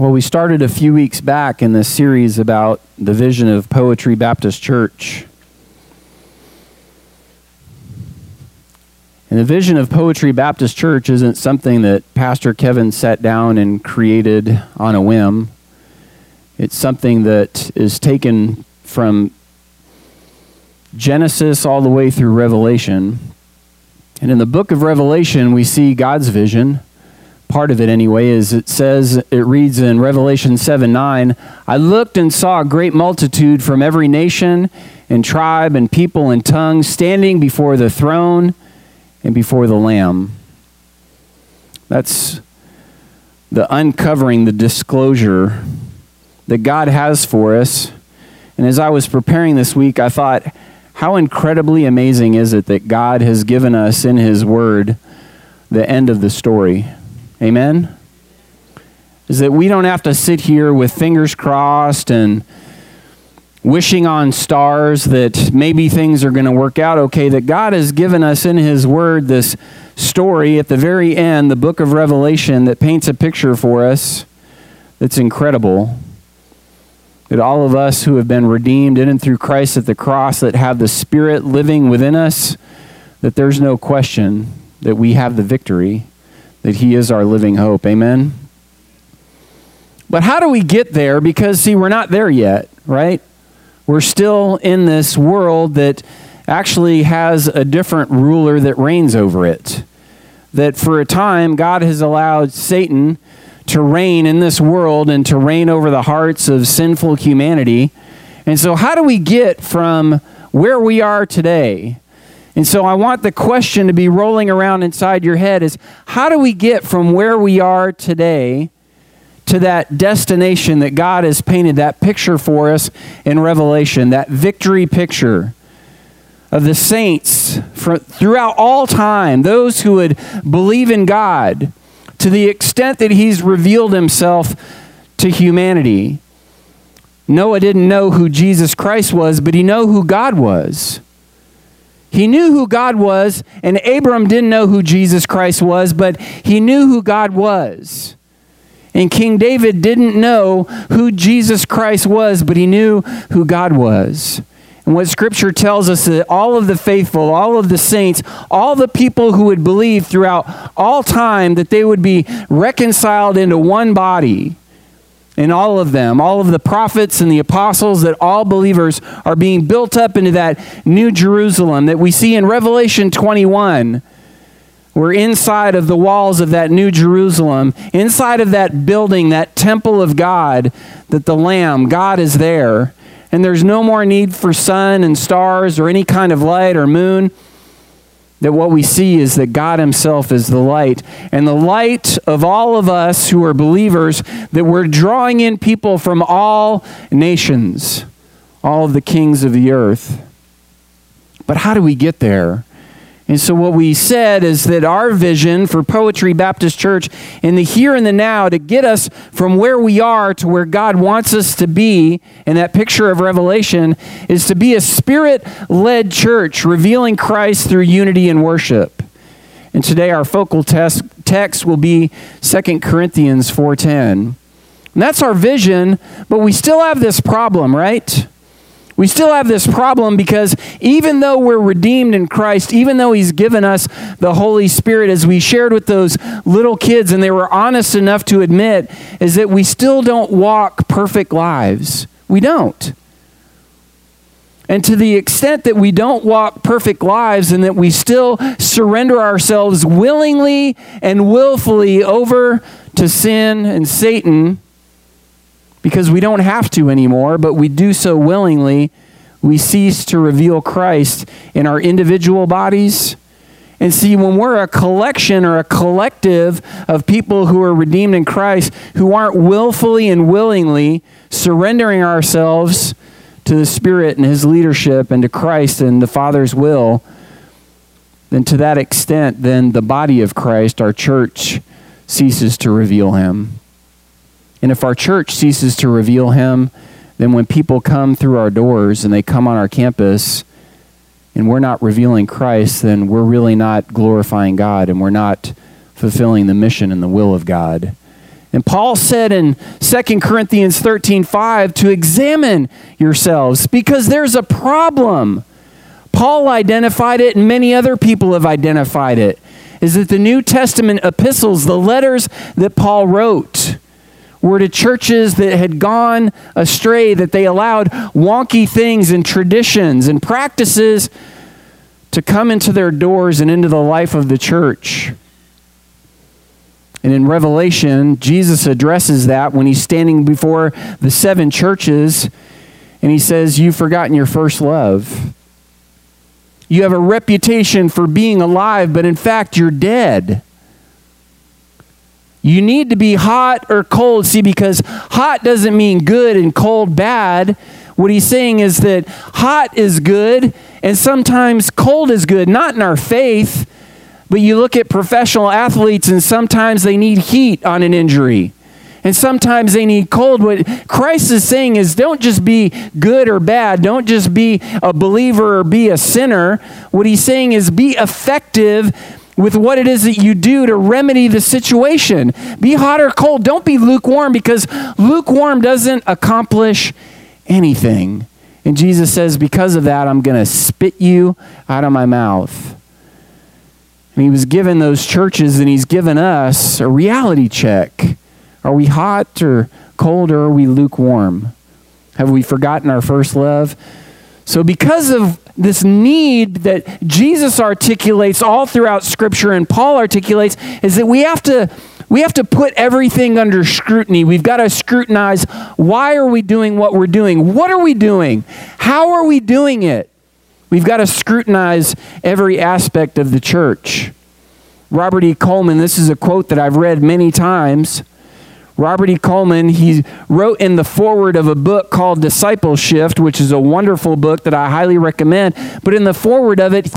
Well, we started a few weeks back in this series about the vision of Poetry Baptist Church. And the vision of Poetry Baptist Church isn't something that Pastor Kevin sat down and created on a whim. It's something that is taken from Genesis all the way through Revelation. And in the book of Revelation, we see God's vision part of it anyway, is it says, it reads in Revelation 7 9, I looked and saw a great multitude from every nation and tribe and people and tongue standing before the throne and before the Lamb. That's the uncovering, the disclosure that God has for us. And as I was preparing this week, I thought, how incredibly amazing is it that God has given us in His Word the end of the story? Amen? Is that we don't have to sit here with fingers crossed and wishing on stars that maybe things are going to work out okay, that God has given us in His Word this story at the very end, the book of Revelation, that paints a picture for us that's incredible. That all of us who have been redeemed in and through Christ at the cross, that have the Spirit living within us, that there's no question that we have the victory that He is our living hope. Amen? But how do we get there? Because, see, we're not there yet, right? We're still in this world that actually has a different ruler that reigns over it. That for a time, God has allowed Satan to reign in this world and to reign over the hearts of sinful humanity. And so, how do we get from where we are today and so I want the question to be rolling around inside your head is how do we get from where we are today to that destination that God has painted that picture for us in Revelation, that victory picture of the saints throughout all time, those who would believe in God to the extent that he's revealed himself to humanity. Noah didn't know who Jesus Christ was, but he knew who God was. He knew who God was, and Abram didn't know who Jesus Christ was, but he knew who God was. And King David didn't know who Jesus Christ was, but he knew who God was. And what Scripture tells us that all of the faithful, all of the saints, all the people who would believe throughout all time that they would be reconciled into one body in all of them, all of the prophets and the apostles, that all believers are being built up into that new Jerusalem that we see in Revelation 21. We're inside of the walls of that new Jerusalem, inside of that building, that temple of God, that the Lamb, God is there. And there's no more need for sun and stars or any kind of light or moon that what we see is that God Himself is the light. And the light of all of us who are believers, that we're drawing in people from all nations, all of the kings of the earth. But how do we get there? And so, what we said is that our vision for Poetry Baptist Church in the here and the now to get us from where we are to where God wants us to be in that picture of Revelation is to be a spirit led church revealing Christ through unity and worship. And today, our focal text will be 2 Corinthians 4.10. And that's our vision, but we still have this problem, right? We still have this problem because even though we're redeemed in Christ, even though He's given us the Holy Spirit, as we shared with those little kids, and they were honest enough to admit, is that we still don't walk perfect lives. We don't. And to the extent that we don't walk perfect lives and that we still surrender ourselves willingly and willfully over to sin and Satan, because we don't have to anymore, but we do so willingly, we cease to reveal Christ in our individual bodies. And see, when we're a collection or a collective of people who are redeemed in Christ, who aren't willfully and willingly surrendering ourselves to the Spirit and His leadership and to Christ and the Father's will, then to that extent, then the body of Christ, our church, ceases to reveal Him. And if our church ceases to reveal him, then when people come through our doors and they come on our campus and we're not revealing Christ, then we're really not glorifying God and we're not fulfilling the mission and the will of God. And Paul said in 2 Corinthians 13 5 to examine yourselves because there's a problem. Paul identified it, and many other people have identified it. Is that the New Testament epistles, the letters that Paul wrote, were to churches that had gone astray, that they allowed wonky things and traditions and practices to come into their doors and into the life of the church. And in Revelation, Jesus addresses that when he's standing before the seven churches and he says, You've forgotten your first love. You have a reputation for being alive, but in fact, you're dead. You need to be hot or cold. See, because hot doesn't mean good and cold bad. What he's saying is that hot is good and sometimes cold is good, not in our faith, but you look at professional athletes and sometimes they need heat on an injury. And sometimes they need cold. What Christ is saying is don't just be good or bad. Don't just be a believer or be a sinner. What he's saying is be effective with what it is that you do to remedy the situation. Be hot or cold. Don't be lukewarm because lukewarm doesn't accomplish anything. And Jesus says, Because of that, I'm going to spit you out of my mouth. And he was given those churches and he's given us a reality check. Are we hot or cold or are we lukewarm? Have we forgotten our first love? So, because of this need that Jesus articulates all throughout Scripture and Paul articulates, is that we have to we have to put everything under scrutiny. We've got to scrutinize why are we doing what we're doing? What are we doing? How are we doing it? We've got to scrutinize every aspect of the church. Robert E. Coleman, this is a quote that I've read many times. Robert E. Coleman, he wrote in the foreword of a book called Disciple Shift, which is a wonderful book that I highly recommend. But in the foreword of it,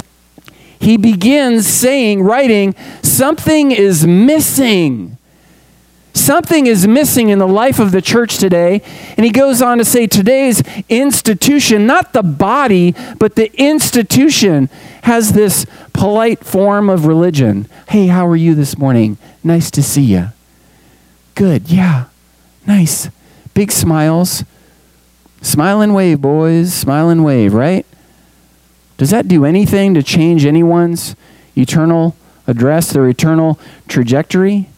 he begins saying, writing, something is missing. Something is missing in the life of the church today. And he goes on to say today's institution, not the body, but the institution, has this polite form of religion. Hey, how are you this morning? Nice to see you. Good, yeah. Nice. Big smiles. Smile and wave, boys. Smile and wave, right? Does that do anything to change anyone's eternal address, their eternal trajectory?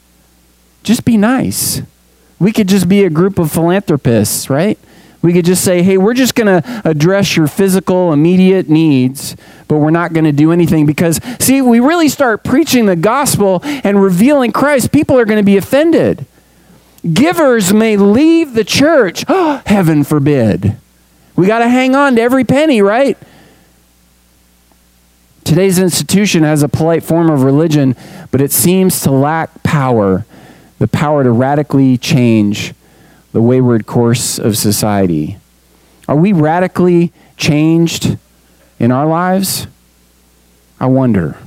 Just be nice. We could just be a group of philanthropists, right? We could just say, hey, we're just going to address your physical, immediate needs, but we're not going to do anything because, see, we really start preaching the gospel and revealing Christ, people are going to be offended. Givers may leave the church. Oh, heaven forbid. We got to hang on to every penny, right? Today's institution has a polite form of religion, but it seems to lack power the power to radically change the wayward course of society. Are we radically changed in our lives? I wonder.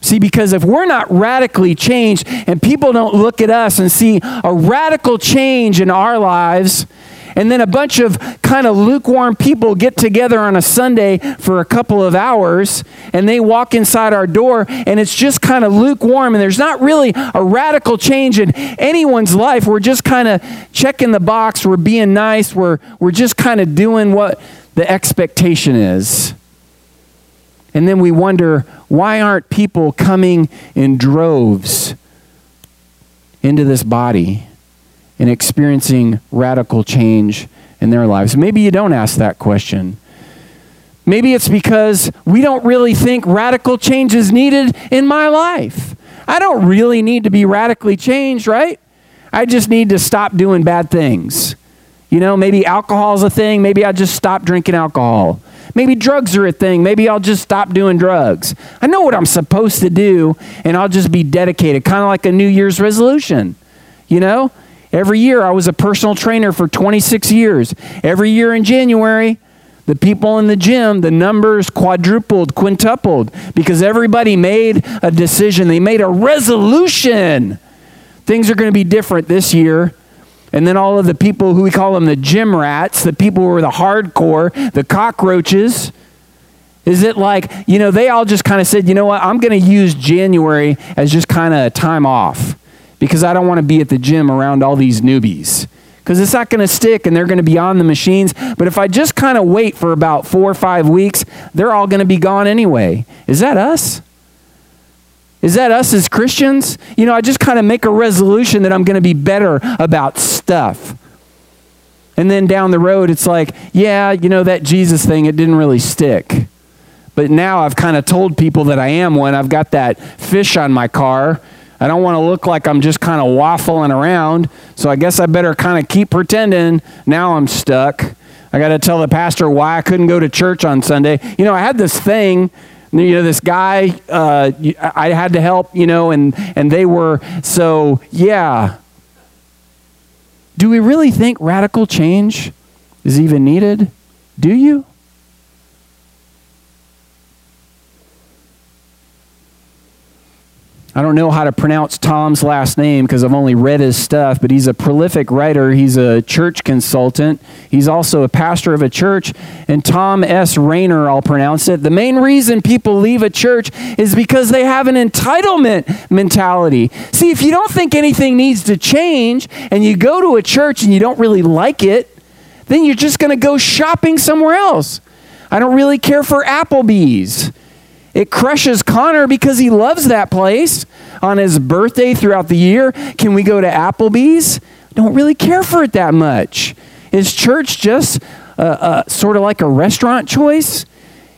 See, because if we're not radically changed and people don't look at us and see a radical change in our lives, and then a bunch of kind of lukewarm people get together on a Sunday for a couple of hours and they walk inside our door and it's just kind of lukewarm and there's not really a radical change in anyone's life. We're just kind of checking the box, we're being nice, we're, we're just kind of doing what the expectation is. And then we wonder why aren't people coming in droves into this body? and experiencing radical change in their lives? Maybe you don't ask that question. Maybe it's because we don't really think radical change is needed in my life. I don't really need to be radically changed, right? I just need to stop doing bad things. You know, maybe alcohol's a thing. Maybe I just stop drinking alcohol. Maybe drugs are a thing. Maybe I'll just stop doing drugs. I know what I'm supposed to do, and I'll just be dedicated, kind of like a New Year's resolution. You know, Every year, I was a personal trainer for 26 years. Every year in January, the people in the gym, the numbers quadrupled, quintupled, because everybody made a decision. They made a resolution. Things are going to be different this year. And then all of the people who we call them the gym rats, the people who are the hardcore, the cockroaches, is it like, you know, they all just kind of said, you know what, I'm going to use January as just kind of a time off because I don't want to be at the gym around all these newbies because it's not going to stick and they're going to be on the machines. But if I just kind of wait for about four or five weeks, they're all going to be gone anyway. Is that us? Is that us as Christians? You know, I just kind of make a resolution that I'm going to be better about stuff. And then down the road, it's like, yeah, you know, that Jesus thing, it didn't really stick. But now I've kind of told people that I am one. I've got that fish on my car. I don't want to look like I'm just kind of waffling around. So I guess I better kind of keep pretending now I'm stuck. I got to tell the pastor why I couldn't go to church on Sunday. You know, I had this thing you know this guy uh, i had to help you know and and they were so yeah. Do we really think radical change is even needed? Do you I don't know how to pronounce Thom's last name because I've only read his stuff, but he's a prolific writer. He's a church consultant. He's also a pastor of a church. And Thom S. Rainer, I'll pronounce it. The main reason people leave a church is because they have an entitlement mentality. See, if you don't think anything needs to change and you go to a church and you don't really like it, then you're just going to go shopping somewhere else. I don't really care for Applebee's. It crushes Connor because he loves that place. On his birthday throughout the year, can we go to Applebee's? Don't really care for it that much. Is church just uh, uh, sort of like a restaurant choice?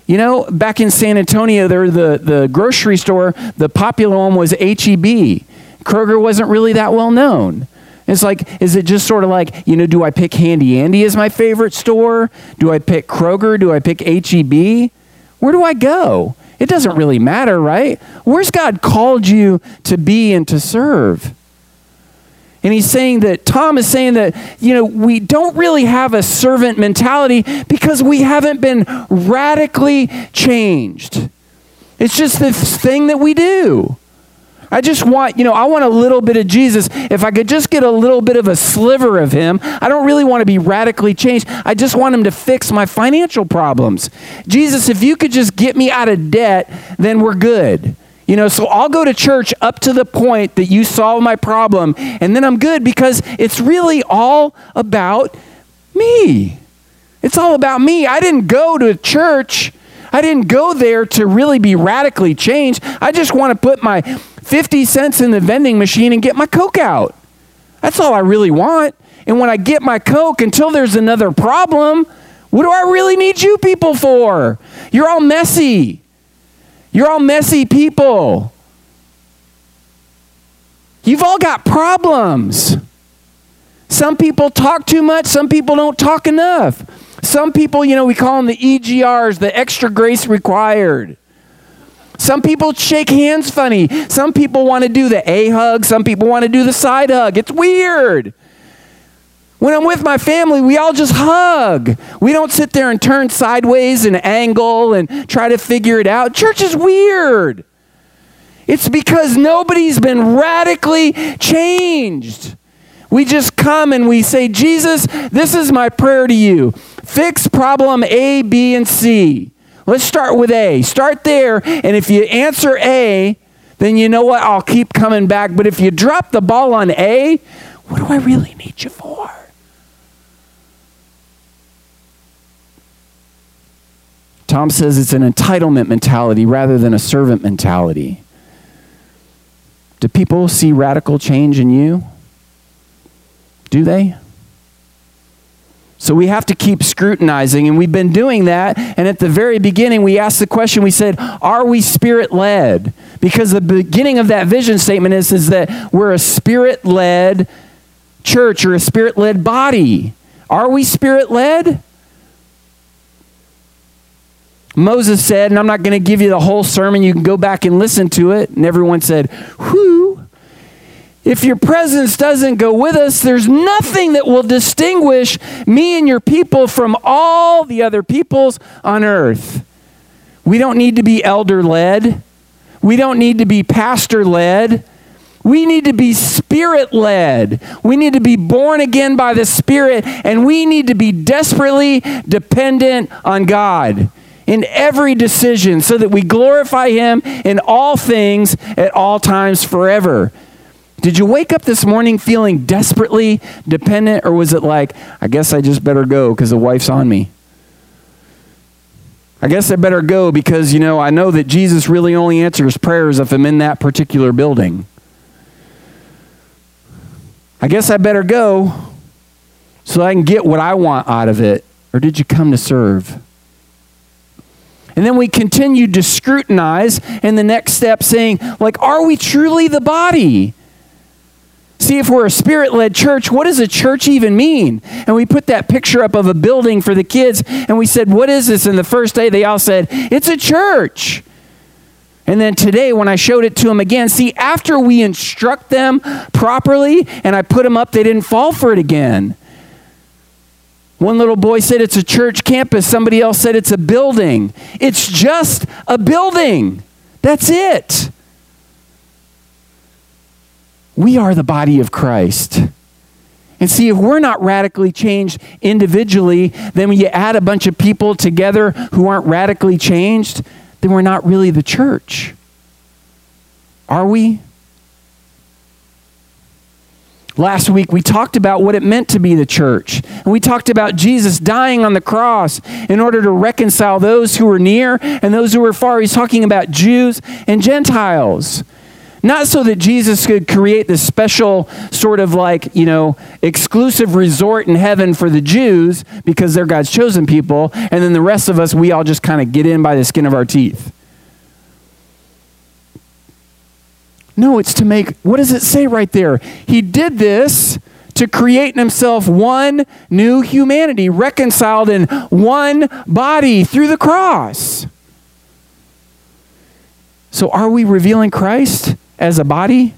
You know, back in San Antonio, there the, the grocery store, the popular one was HEB. Kroger wasn't really that well known. It's like, is it just sort of like, you know, do I pick Handy Andy as my favorite store? Do I pick Kroger? Do I pick HEB? Where do I go? It doesn't really matter, right? Where's God called you to be and to serve? And he's saying that, Thom is saying that, you know, we don't really have a servant mentality because we haven't been radically changed. It's just this thing that we do. I just want, you know, I want a little bit of Jesus. If I could just get a little bit of a sliver of him, I don't really want to be radically changed. I just want him to fix my financial problems. Jesus, if you could just get me out of debt, then we're good. You know, so I'll go to church up to the point that you solve my problem, and then I'm good because it's really all about me. It's all about me. I didn't go to church. I didn't go there to really be radically changed. I just want to put my 50 cents in the vending machine and get my Coke out. That's all I really want. And when I get my Coke, until there's another problem, what do I really need you people for? You're all messy. You're all messy people. You've all got problems. Some people talk too much, some people don't talk enough. Some people, you know, we call them the EGRs, the extra grace required. Some people shake hands funny. Some people want to do the A hug. Some people want to do the side hug. It's weird. When I'm with my family, we all just hug. We don't sit there and turn sideways and angle and try to figure it out. Church is weird. It's because nobody's been radically changed. We just come and we say, Jesus, this is my prayer to you. Fix problem A, B, and C. Let's start with A. Start there, and if you answer A, then you know what? I'll keep coming back. But if you drop the ball on A, what do I really need you for? Thom says it's an entitlement mentality rather than a servant mentality. Do people see radical change in you? Do they? So we have to keep scrutinizing, and we've been doing that. And at the very beginning, we asked the question we said, Are we spirit led? Because the beginning of that vision statement is, is that we're a spirit led church or a spirit led body. Are we spirit led? Moses said, and I'm not going to give you the whole sermon, you can go back and listen to it. And everyone said, Whew. If your presence doesn't go with us, there's nothing that will distinguish me and your people from all the other peoples on earth. We don't need to be elder led. We don't need to be pastor led. We need to be spirit led. We need to be born again by the Spirit, and we need to be desperately dependent on God in every decision so that we glorify Him in all things at all times forever. Did you wake up this morning feeling desperately dependent, or was it like, I guess I just better go because the wife's on me? I guess I better go because, you know, I know that Jesus really only answers prayers if I'm in that particular building. I guess I better go so I can get what I want out of it. Or did you come to serve? And then we continued to scrutinize in the next step, saying, like, are we truly the body? See, if we're a spirit led church, what does a church even mean? And we put that picture up of a building for the kids, and we said, What is this? And the first day, they all said, It's a church. And then today, when I showed it to them again, see, after we instruct them properly and I put them up, they didn't fall for it again. One little boy said it's a church campus. Somebody else said it's a building. It's just a building. That's it. We are the body of Christ. And see, if we're not radically changed individually, then when you add a bunch of people together who aren't radically changed, then we're not really the church. Are we? Last week, we talked about what it meant to be the church. And we talked about Jesus dying on the cross in order to reconcile those who were near and those who were far. He's talking about Jews and Gentiles. Not so that Jesus could create this special sort of like, you know, exclusive resort in heaven for the Jews because they're God's chosen people, and then the rest of us, we all just kind of get in by the skin of our teeth. No, it's to make, what does it say right there? He did this to create in himself one new humanity, reconciled in one body through the cross. So, are we revealing Christ as a body?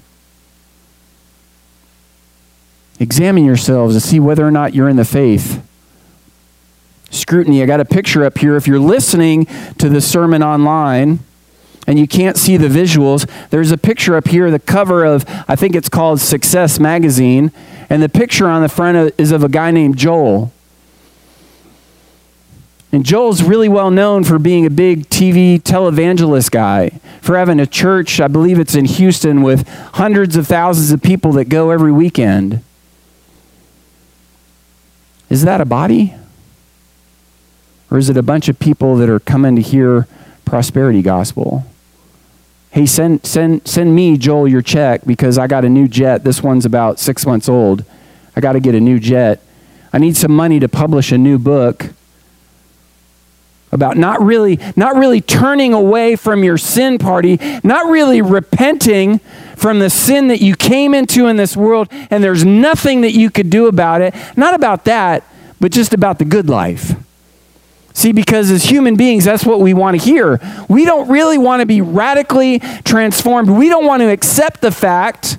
Examine yourselves to see whether or not you're in the faith. Scrutiny, I got a picture up here. If you're listening to the sermon online, and you can't see the visuals, there's a picture up here, the cover of, I think it's called Success Magazine, and the picture on the front is of a guy named Joel. And Joel's really well known for being a big TV televangelist guy, for having a church, I believe it's in Houston, with hundreds of thousands of people that go every weekend. Is that a body? Or is it a bunch of people that are coming to hear prosperity gospel? hey, send, send, send me, Joel, your check because I got a new jet. This one's about six months old. I got to get a new jet. I need some money to publish a new book about not really not really turning away from your sin party not really repenting from the sin that you came into in this world and there's nothing that you could do about it not about that but just about the good life See, because as human beings, that's what we want to hear. We don't really want to be radically transformed. We don't want to accept the fact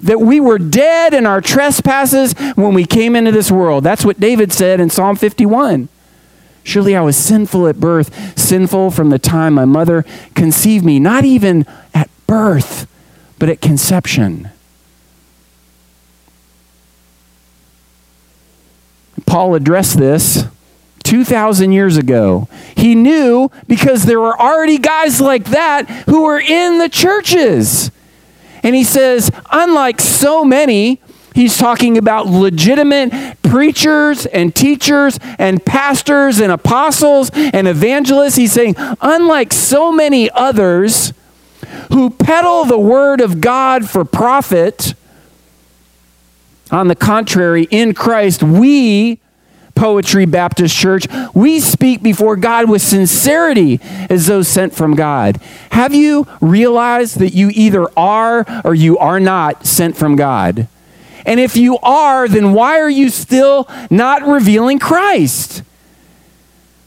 that we were dead in our trespasses when we came into this world. That's what David said in Psalm 51. Surely I was sinful at birth, sinful from the time my mother conceived me, not even at birth, but at conception. Paul addressed this 2,000 years ago. He knew because there were already guys like that who were in the churches. And he says, unlike so many, he's talking about legitimate preachers and teachers and pastors and apostles and evangelists. He's saying, unlike so many others who peddle the word of God for profit, on the contrary, in Christ, we Poetry Baptist Church, we speak before God with sincerity as those sent from God. Have you realized that you either are or you are not sent from God? And if you are, then why are you still not revealing Christ?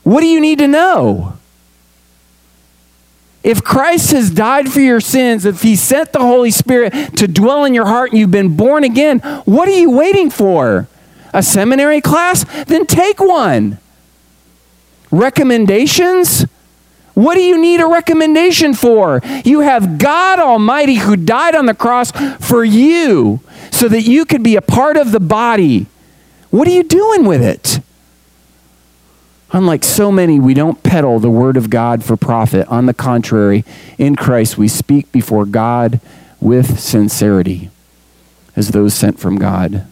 What do you need to know? If Christ has died for your sins, if He sent the Holy Spirit to dwell in your heart and you've been born again, what are you waiting for? a seminary class? Then take one. Recommendations? What do you need a recommendation for? You have God Almighty who died on the cross for you so that you could be a part of the body. What are you doing with it? Unlike so many, we don't peddle the word of God for profit. On the contrary, in Christ, we speak before God with sincerity as those sent from God.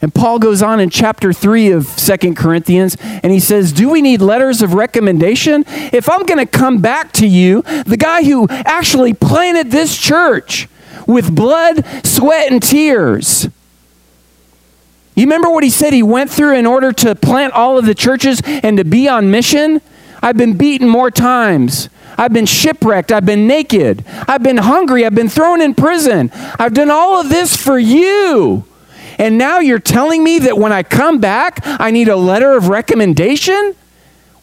And Paul goes on in chapter 3 of Second Corinthians and he says, Do we need letters of recommendation? If I'm going to come back to you, the guy who actually planted this church with blood, sweat, and tears, you remember what he said he went through in order to plant all of the churches and to be on mission? I've been beaten more times. I've been shipwrecked. I've been naked. I've been hungry. I've been thrown in prison. I've done all of this for you. And now you're telling me that when I come back, I need a letter of recommendation?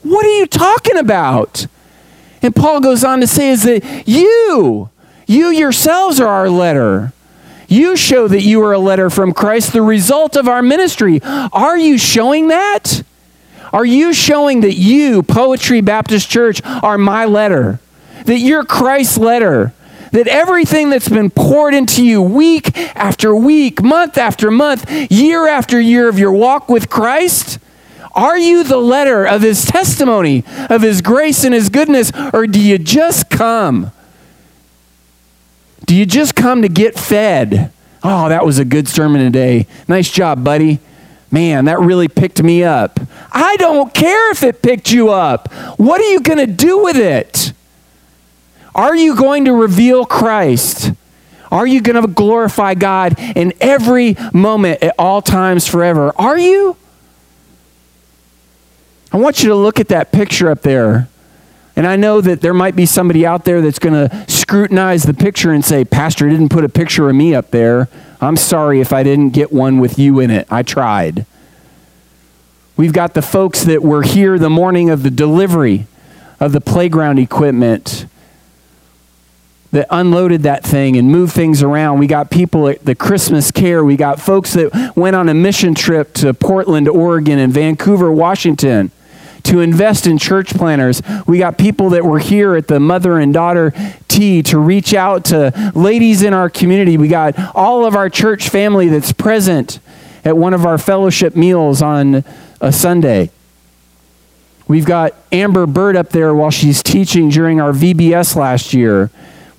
What are you talking about? And Paul goes on to say, is that you, you yourselves are our letter. You show that you are a letter from Christ, the result of our ministry. Are you showing that? Are you showing that you, Poetry Baptist Church, are my letter? That you're Christ's letter? that everything that's been poured into you week after week, month after month, year after year of your walk with Christ, are you the letter of his testimony, of his grace and his goodness, or do you just come? Do you just come to get fed? Oh, that was a good sermon today. Nice job, buddy. Man, that really picked me up. I don't care if it picked you up. What are you going to do with it? Are you going to reveal Christ? Are you going to glorify God in every moment, at all times, forever? Are you? I want you to look at that picture up there. And I know that there might be somebody out there that's going to scrutinize the picture and say, Pastor didn't put a picture of me up there. I'm sorry if I didn't get one with you in it. I tried. We've got the folks that were here the morning of the delivery of the playground equipment that unloaded that thing and moved things around. We got people at the Christmas Care. We got folks that went on a mission trip to Portland, Oregon, and Vancouver, Washington to invest in church planters. We got people that were here at the mother and daughter tea to reach out to ladies in our community. We got all of our church family that's present at one of our fellowship meals on a Sunday. We've got Amber Bird up there while she's teaching during our VBS last year.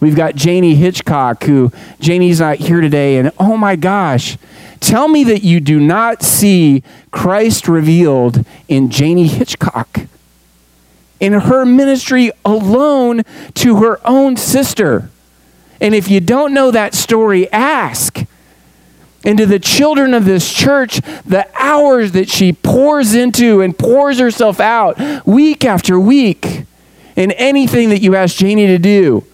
We've got Janie Hitchcock, who Janie's not here today. And oh my gosh, tell me that you do not see Christ revealed in Janie Hitchcock, in her ministry alone to her own sister. And if you don't know that story, ask. And to the children of this church, the hours that she pours into and pours herself out week after week in anything that you ask Janie to do.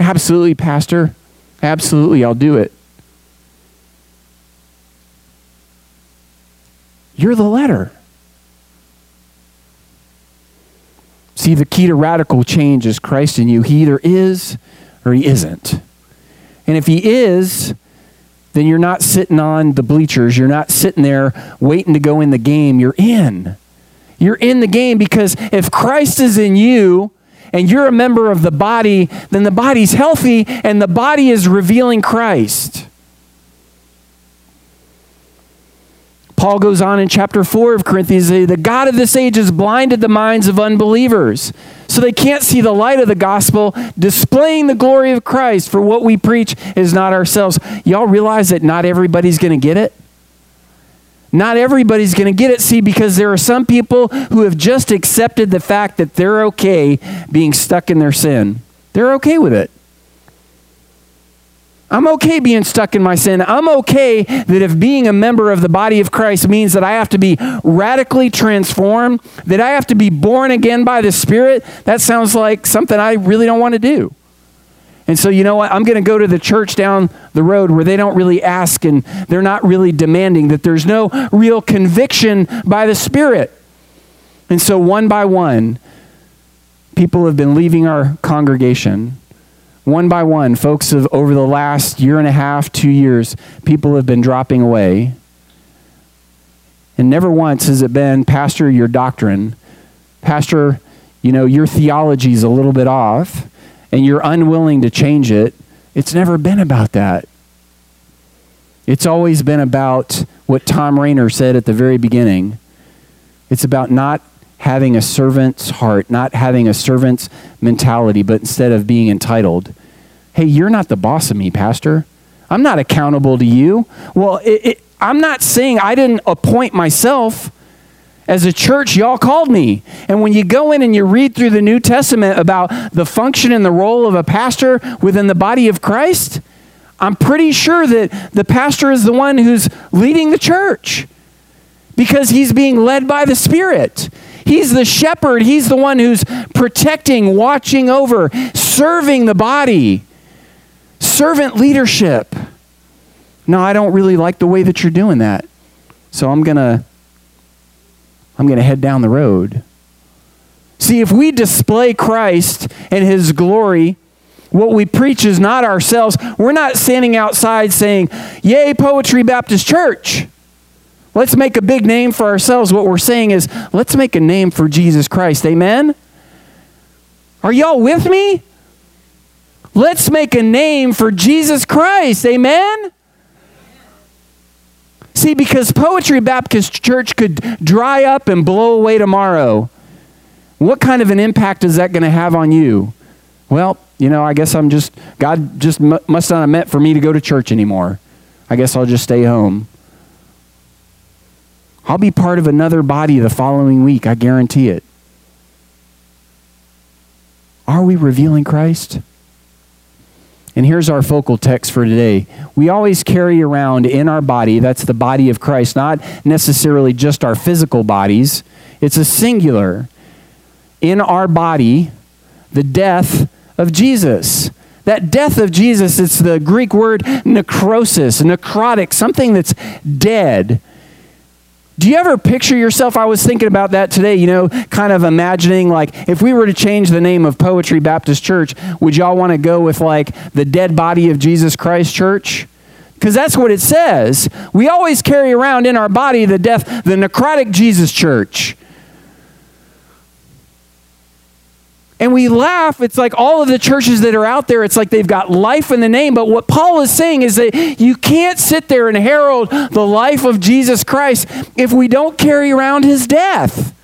Absolutely, Pastor. Absolutely, I'll do it. You're the letter. See, the key to radical change is Christ in you. He either is or he isn't. And if he is, then you're not sitting on the bleachers. You're not sitting there waiting to go in the game. You're in. You're in the game because if Christ is in you, and you're a member of the body, then the body's healthy and the body is revealing Christ. Paul goes on in chapter 4 of Corinthians, the God of this age has blinded the minds of unbelievers so they can't see the light of the gospel displaying the glory of Christ for what we preach is not ourselves. Y'all realize that not everybody's going to get it? Not everybody's going to get it, see, because there are some people who have just accepted the fact that they're okay being stuck in their sin. They're okay with it. I'm okay being stuck in my sin. I'm okay that if being a member of the body of Christ means that I have to be radically transformed, that I have to be born again by the Spirit, that sounds like something I really don't want to do. And so, you know what? I'm going to go to the church down the road where they don't really ask and they're not really demanding, that there's no real conviction by the Spirit. And so, one by one, people have been leaving our congregation. One by one, folks have, over the last year and a half, two years, people have been dropping away. And never once has it been, Pastor, your doctrine. Pastor, you know, your theology is a little bit off and you're unwilling to change it, it's never been about that. It's always been about what Thom Rainer said at the very beginning. It's about not having a servant's heart, not having a servant's mentality, but instead of being entitled. hey, you're not the boss of me, Pastor. I'm not accountable to you. Well, it, it, I'm not saying I didn't appoint myself. As a church, y'all called me. And when you go in and you read through the New Testament about the function and the role of a pastor within the body of Christ, I'm pretty sure that the pastor is the one who's leading the church because he's being led by the Spirit. He's the shepherd, he's the one who's protecting, watching over, serving the body. Servant leadership. No, I don't really like the way that you're doing that. So I'm going to I'm going to head down the road. See, if we display Christ and his glory, what we preach is not ourselves. We're not standing outside saying, Yay, Poetry Baptist Church. Let's make a big name for ourselves. What we're saying is, let's make a name for Jesus Christ. Amen? Are y'all with me? Let's make a name for Jesus Christ. Amen? See, because Poetry Baptist Church could dry up and blow away tomorrow, what kind of an impact is that going to have on you? Well, you know, I guess I'm just, God just m- must not have meant for me to go to church anymore. I guess I'll just stay home. I'll be part of another body the following week, I guarantee it. Are we revealing Christ? And here's our focal text for today. We always carry around in our body, that's the body of Christ, not necessarily just our physical bodies, it's a singular. In our body, the death of Jesus. That death of Jesus, it's the Greek word necrosis, necrotic, something that's dead. Do you ever picture yourself? I was thinking about that today, you know, kind of imagining like if we were to change the name of Poetry Baptist Church, would y'all want to go with like the dead body of Jesus Christ Church? Because that's what it says. We always carry around in our body the death, the necrotic Jesus Church. And we laugh. It's like all of the churches that are out there, it's like they've got life in the name. But what Paul is saying is that you can't sit there and herald the life of Jesus Christ if we don't carry around his death.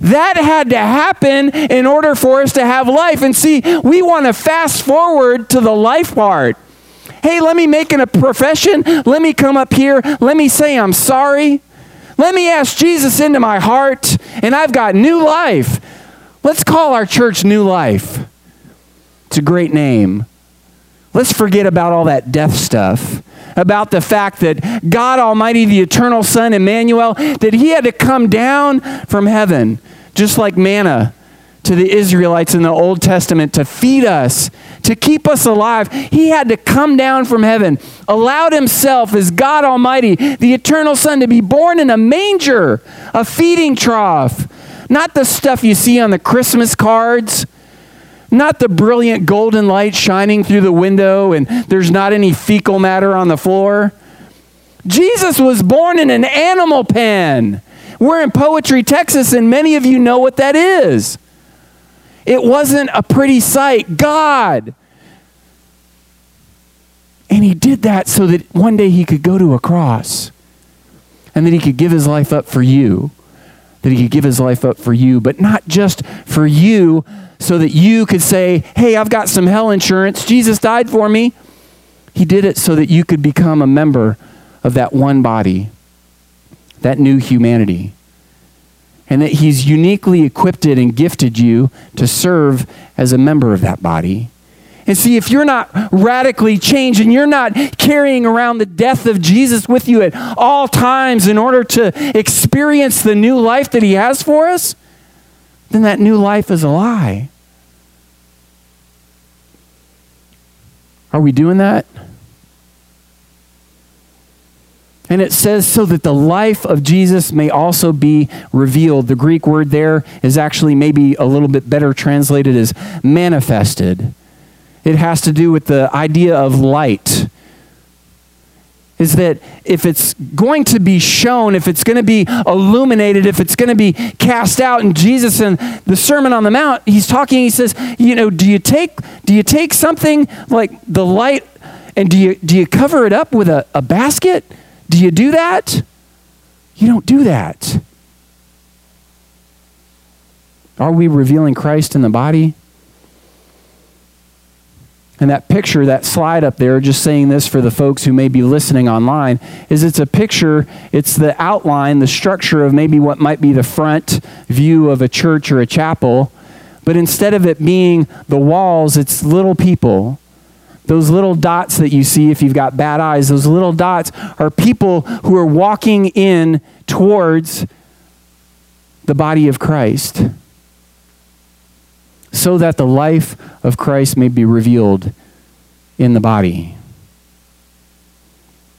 That had to happen in order for us to have life. And see, we want to fast forward to the life part. Hey, let me make it a profession. Let me come up here. Let me say I'm sorry. Let me ask Jesus into my heart, and I've got new life. Let's call our church New Life. It's a great name. Let's forget about all that death stuff, about the fact that God Almighty, the eternal Son, Emmanuel, that He had to come down from heaven, just like manna to the Israelites in the Old Testament to feed us, to keep us alive. He had to come down from heaven, allowed Himself as God Almighty, the eternal Son, to be born in a manger, a feeding trough not the stuff you see on the Christmas cards. Not the brilliant golden light shining through the window and there's not any fecal matter on the floor. Jesus was born in an animal pen. We're in Poetry, Texas, and many of you know what that is. It wasn't a pretty sight. God. And he did that so that one day he could go to a cross and that he could give his life up for you that he could give his life up for you, but not just for you so that you could say, Hey, I've got some hell insurance. Jesus died for me. He did it so that you could become a member of that one body, that new humanity. And that he's uniquely equipped and gifted you to serve as a member of that body. And see, if you're not radically changed and you're not carrying around the death of Jesus with you at all times in order to experience the new life that He has for us, then that new life is a lie. Are we doing that? And it says, so that the life of Jesus may also be revealed. The Greek word there is actually maybe a little bit better translated as manifested. It has to do with the idea of light. Is that if it's going to be shown, if it's going to be illuminated, if it's going to be cast out, and Jesus in the Sermon on the Mount, he's talking, he says, you know, do you take do you take something like the light and do you do you cover it up with a, a basket? Do you do that? You don't do that. Are we revealing Christ in the body? And that picture, that slide up there, just saying this for the folks who may be listening online, is it's a picture, it's the outline, the structure of maybe what might be the front view of a church or a chapel. But instead of it being the walls, it's little people. Those little dots that you see if you've got bad eyes, those little dots are people who are walking in towards the body of Christ so that the life of Christ may be revealed in the body.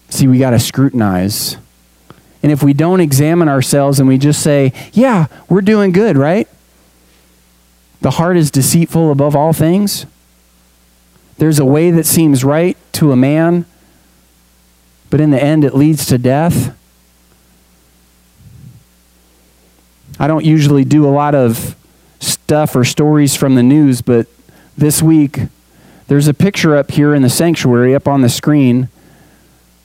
See, we got to scrutinize. And if we don't examine ourselves and we just say, yeah, we're doing good, right? The heart is deceitful above all things. There's a way that seems right to a man, but in the end it leads to death. I don't usually do a lot of stuff or stories from the news, but this week there's a picture up here in the sanctuary up on the screen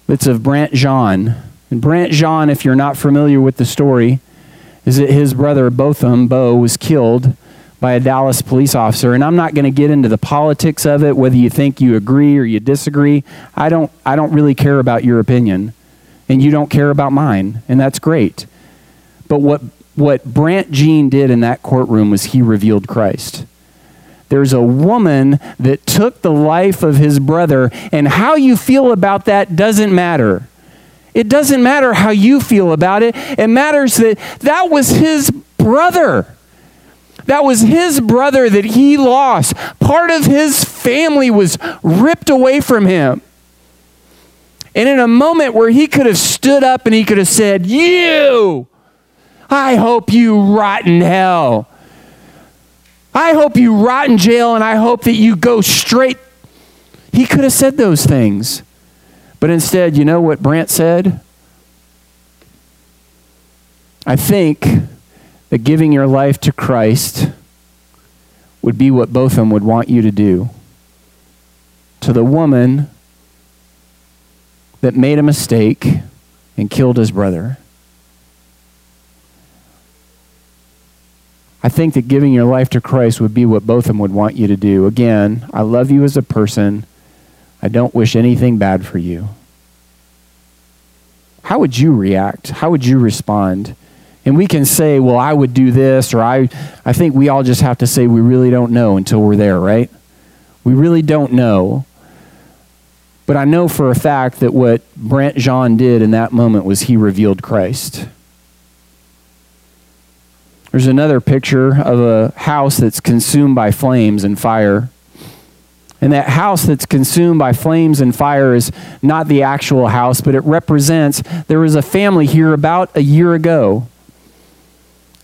that's of Brant Jean. And Brant Jean, if you're not familiar with the story, is that his brother Botham, Bo, was killed by a Dallas police officer. And I'm not going to get into the politics of it, whether you think you agree or you disagree. I don't, I don't really care about your opinion, and you don't care about mine, and that's great. But what what Brant Jean did in that courtroom was he revealed Christ. There's a woman that took the life of his brother, and how you feel about that doesn't matter. It doesn't matter how you feel about it. It matters that that was his brother. That was his brother that he lost. Part of his family was ripped away from him. And in a moment where he could have stood up and he could have said, You, I hope you rot in hell. I hope you rot in jail and I hope that you go straight. He could have said those things. But instead, you know what Brant said? I think that giving your life to Christ would be what both of them would want you to do. To the woman that made a mistake and killed his brother. I think that giving your life to Christ would be what both of them would want you to do. Again, I love you as a person. I don't wish anything bad for you. How would you react? How would you respond? And we can say, well, I would do this, or I, I think we all just have to say we really don't know until we're there, right? We really don't know. But I know for a fact that what Brant Jean did in that moment was he revealed Christ. There's another picture of a house that's consumed by flames and fire. And that house that's consumed by flames and fire is not the actual house, but it represents there was a family here about a year ago,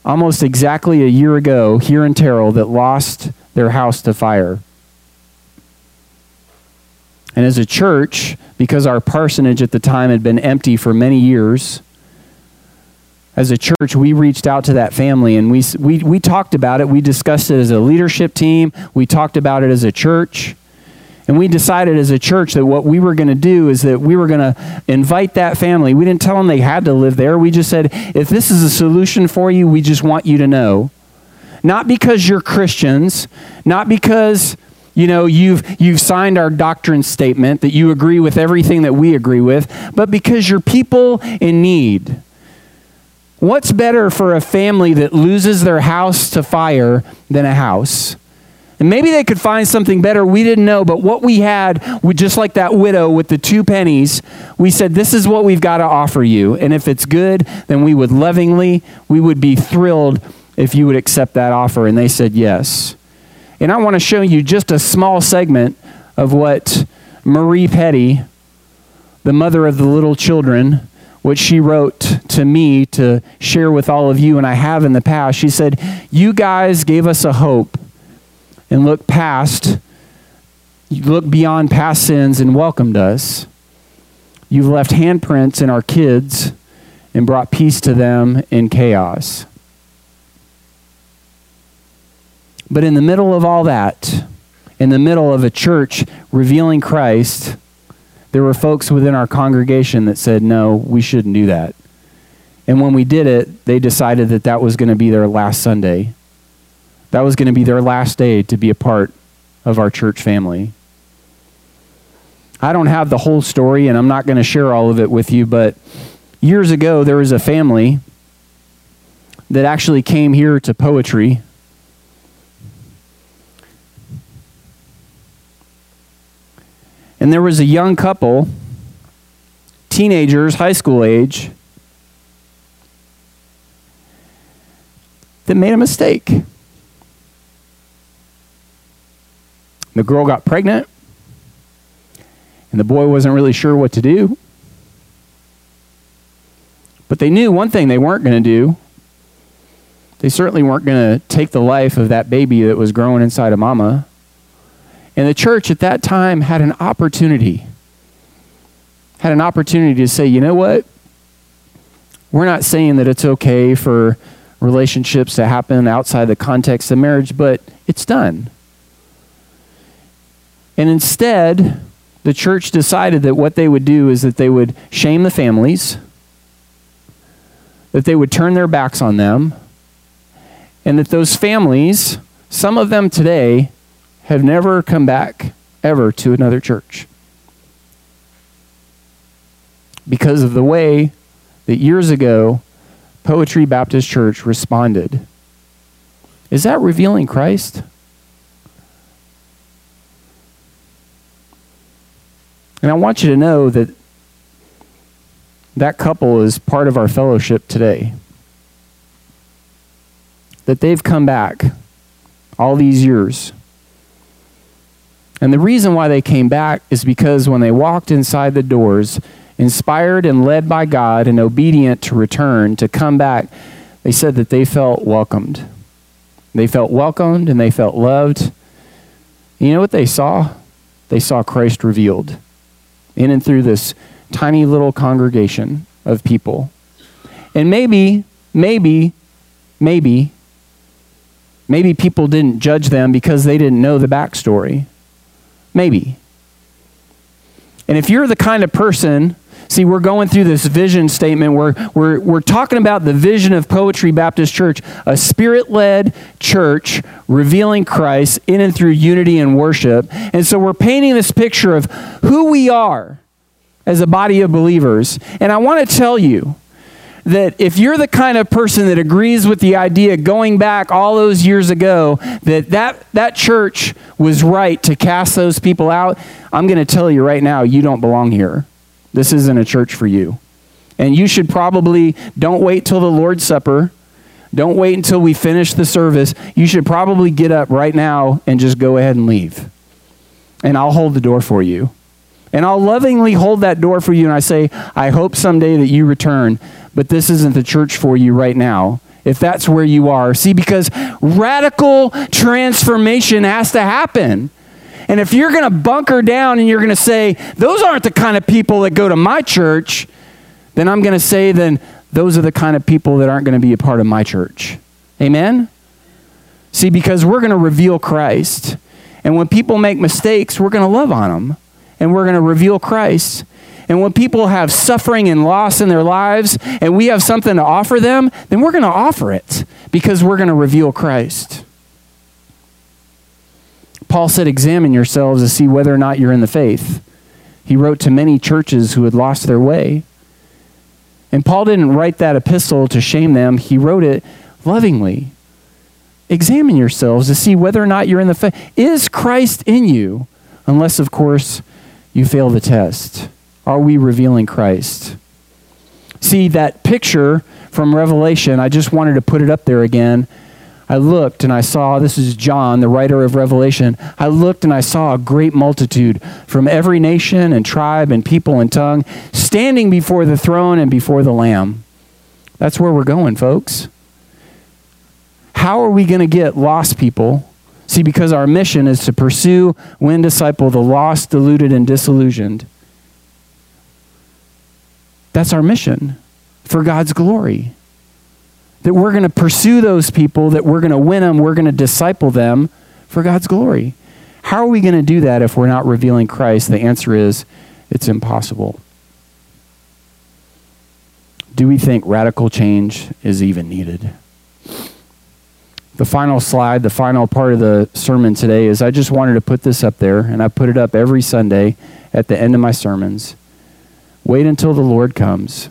almost exactly a year ago, here in Terrell, that lost their house to fire. And as a church, because our parsonage at the time had been empty for many years, as a church, we reached out to that family and we, we, we talked about it. We discussed it as a leadership team. We talked about it as a church. And we decided as a church that what we were going to do is that we were going to invite that family. We didn't tell them they had to live there. We just said, if this is a solution for you, we just want you to know. Not because you're Christians, not because you know you've you've signed our doctrine statement that you agree with everything that we agree with, but because you're people in need. What's better for a family that loses their house to fire than a house? And maybe they could find something better we didn't know, but what we had, we, just like that widow with the two pennies, we said, This is what we've got to offer you. And if it's good, then we would lovingly, we would be thrilled if you would accept that offer. And they said yes. And I want to show you just a small segment of what Marie Petty, the mother of the little children, what she wrote to me to share with all of you, and I have in the past. She said, You guys gave us a hope and looked past, you looked beyond past sins and welcomed us. You've left handprints in our kids and brought peace to them in chaos. But in the middle of all that, in the middle of a church revealing Christ, there were folks within our congregation that said, no, we shouldn't do that. And when we did it, they decided that that was going to be their last Sunday. That was going to be their last day to be a part of our church family. I don't have the whole story, and I'm not going to share all of it with you, but years ago, there was a family that actually came here to poetry. And there was a young couple, teenagers, high school age, that made a mistake. The girl got pregnant, and the boy wasn't really sure what to do. But they knew one thing they weren't going to do. They certainly weren't going to take the life of that baby that was growing inside of mama. And the church at that time had an opportunity, had an opportunity to say, you know what? We're not saying that it's okay for relationships to happen outside the context of marriage, but it's done. And instead, the church decided that what they would do is that they would shame the families, that they would turn their backs on them, and that those families, some of them today, have never come back ever to another church. Because of the way that years ago Poetry Baptist Church responded. Is that revealing Christ? And I want you to know that that couple is part of our fellowship today. That they've come back all these years. And the reason why they came back is because when they walked inside the doors, inspired and led by God and obedient to return, to come back, they said that they felt welcomed. They felt welcomed and they felt loved. You know what they saw? They saw Christ revealed in and through this tiny little congregation of people. And maybe, maybe, maybe, maybe people didn't judge them because they didn't know the backstory. Maybe. And if you're the kind of person See, we're going through this vision statement where we're, we're talking about the vision of Poetry Baptist Church, a spirit led church revealing Christ in and through unity and worship. And so we're painting this picture of who we are as a body of believers. And I want to tell you, that if you're the kind of person that agrees with the idea going back all those years ago that that, that church was right to cast those people out, I'm going to tell you right now, you don't belong here. This isn't a church for you. And you should probably don't wait till the Lord's Supper. Don't wait until we finish the service. You should probably get up right now and just go ahead and leave. And I'll hold the door for you. And I'll lovingly hold that door for you. And I say, I hope someday that you return, but this isn't the church for you right now. If that's where you are. See, because radical transformation has to happen. And if you're going to bunker down and you're going to say, those aren't the kind of people that go to my church, then I'm going to say, then those are the kind of people that aren't going to be a part of my church. Amen? See, because we're going to reveal Christ. And when people make mistakes, we're going to love on them. And we're going to reveal Christ. And when people have suffering and loss in their lives and we have something to offer them, then we're going to offer it because we're going to reveal Christ. Paul said, Examine yourselves to see whether or not you're in the faith. He wrote to many churches who had lost their way. And Paul didn't write that epistle to shame them, he wrote it lovingly. Examine yourselves to see whether or not you're in the faith. Is Christ in you? Unless, of course, you fail the test. Are we revealing Christ? See, that picture from Revelation, I just wanted to put it up there again I looked and I saw, this is John, the writer of Revelation. I looked and I saw a great multitude from every nation and tribe and people and tongue standing before the throne and before the Lamb. That's where we're going, folks. How are we going to get lost people? See, because our mission is to pursue, win, disciple the lost, deluded, and disillusioned. That's our mission for God's glory that we're going to pursue those people, that we're going to win them, we're going to disciple them for God's glory. How are we going to do that if we're not revealing Christ? The answer is it's impossible. Do we think radical change is even needed? The final slide, the final part of the sermon today is I just wanted to put this up there, and I put it up every Sunday at the end of my sermons. Wait until the Lord comes.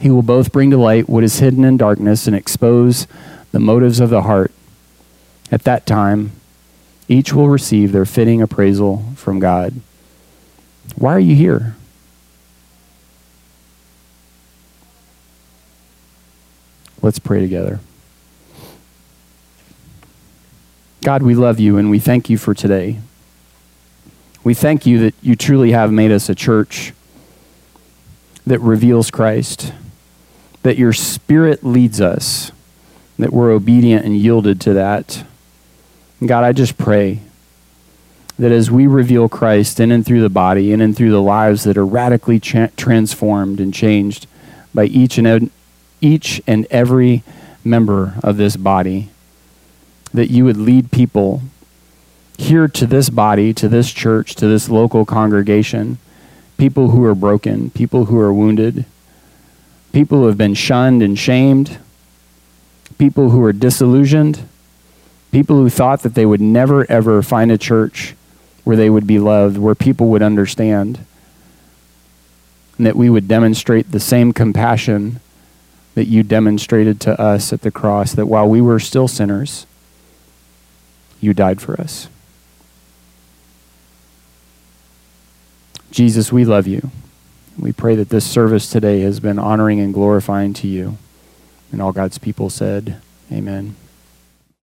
He will both bring to light what is hidden in darkness and expose the motives of the heart. At that time, each will receive their fitting appraisal from God. Why are you here? Let's pray together. God, we love you and we thank you for today. We thank you that you truly have made us a church that reveals Christ, that your Spirit leads us, that we're obedient and yielded to that. God, I just pray that as we reveal Christ in and through the body, in and through the lives that are radically cha- transformed and changed by each and, ed- each and every member of this body, that you would lead people here to this body, to this church, to this local congregation, people who are broken, people who are wounded, people who have been shunned and shamed, people who are disillusioned, people who thought that they would never ever find a church where they would be loved, where people would understand, and that we would demonstrate the same compassion that you demonstrated to us at the cross, that while we were still sinners, you died for us. Jesus, we love you. We pray that this service today has been honoring and glorifying to you. And all God's people said, Amen.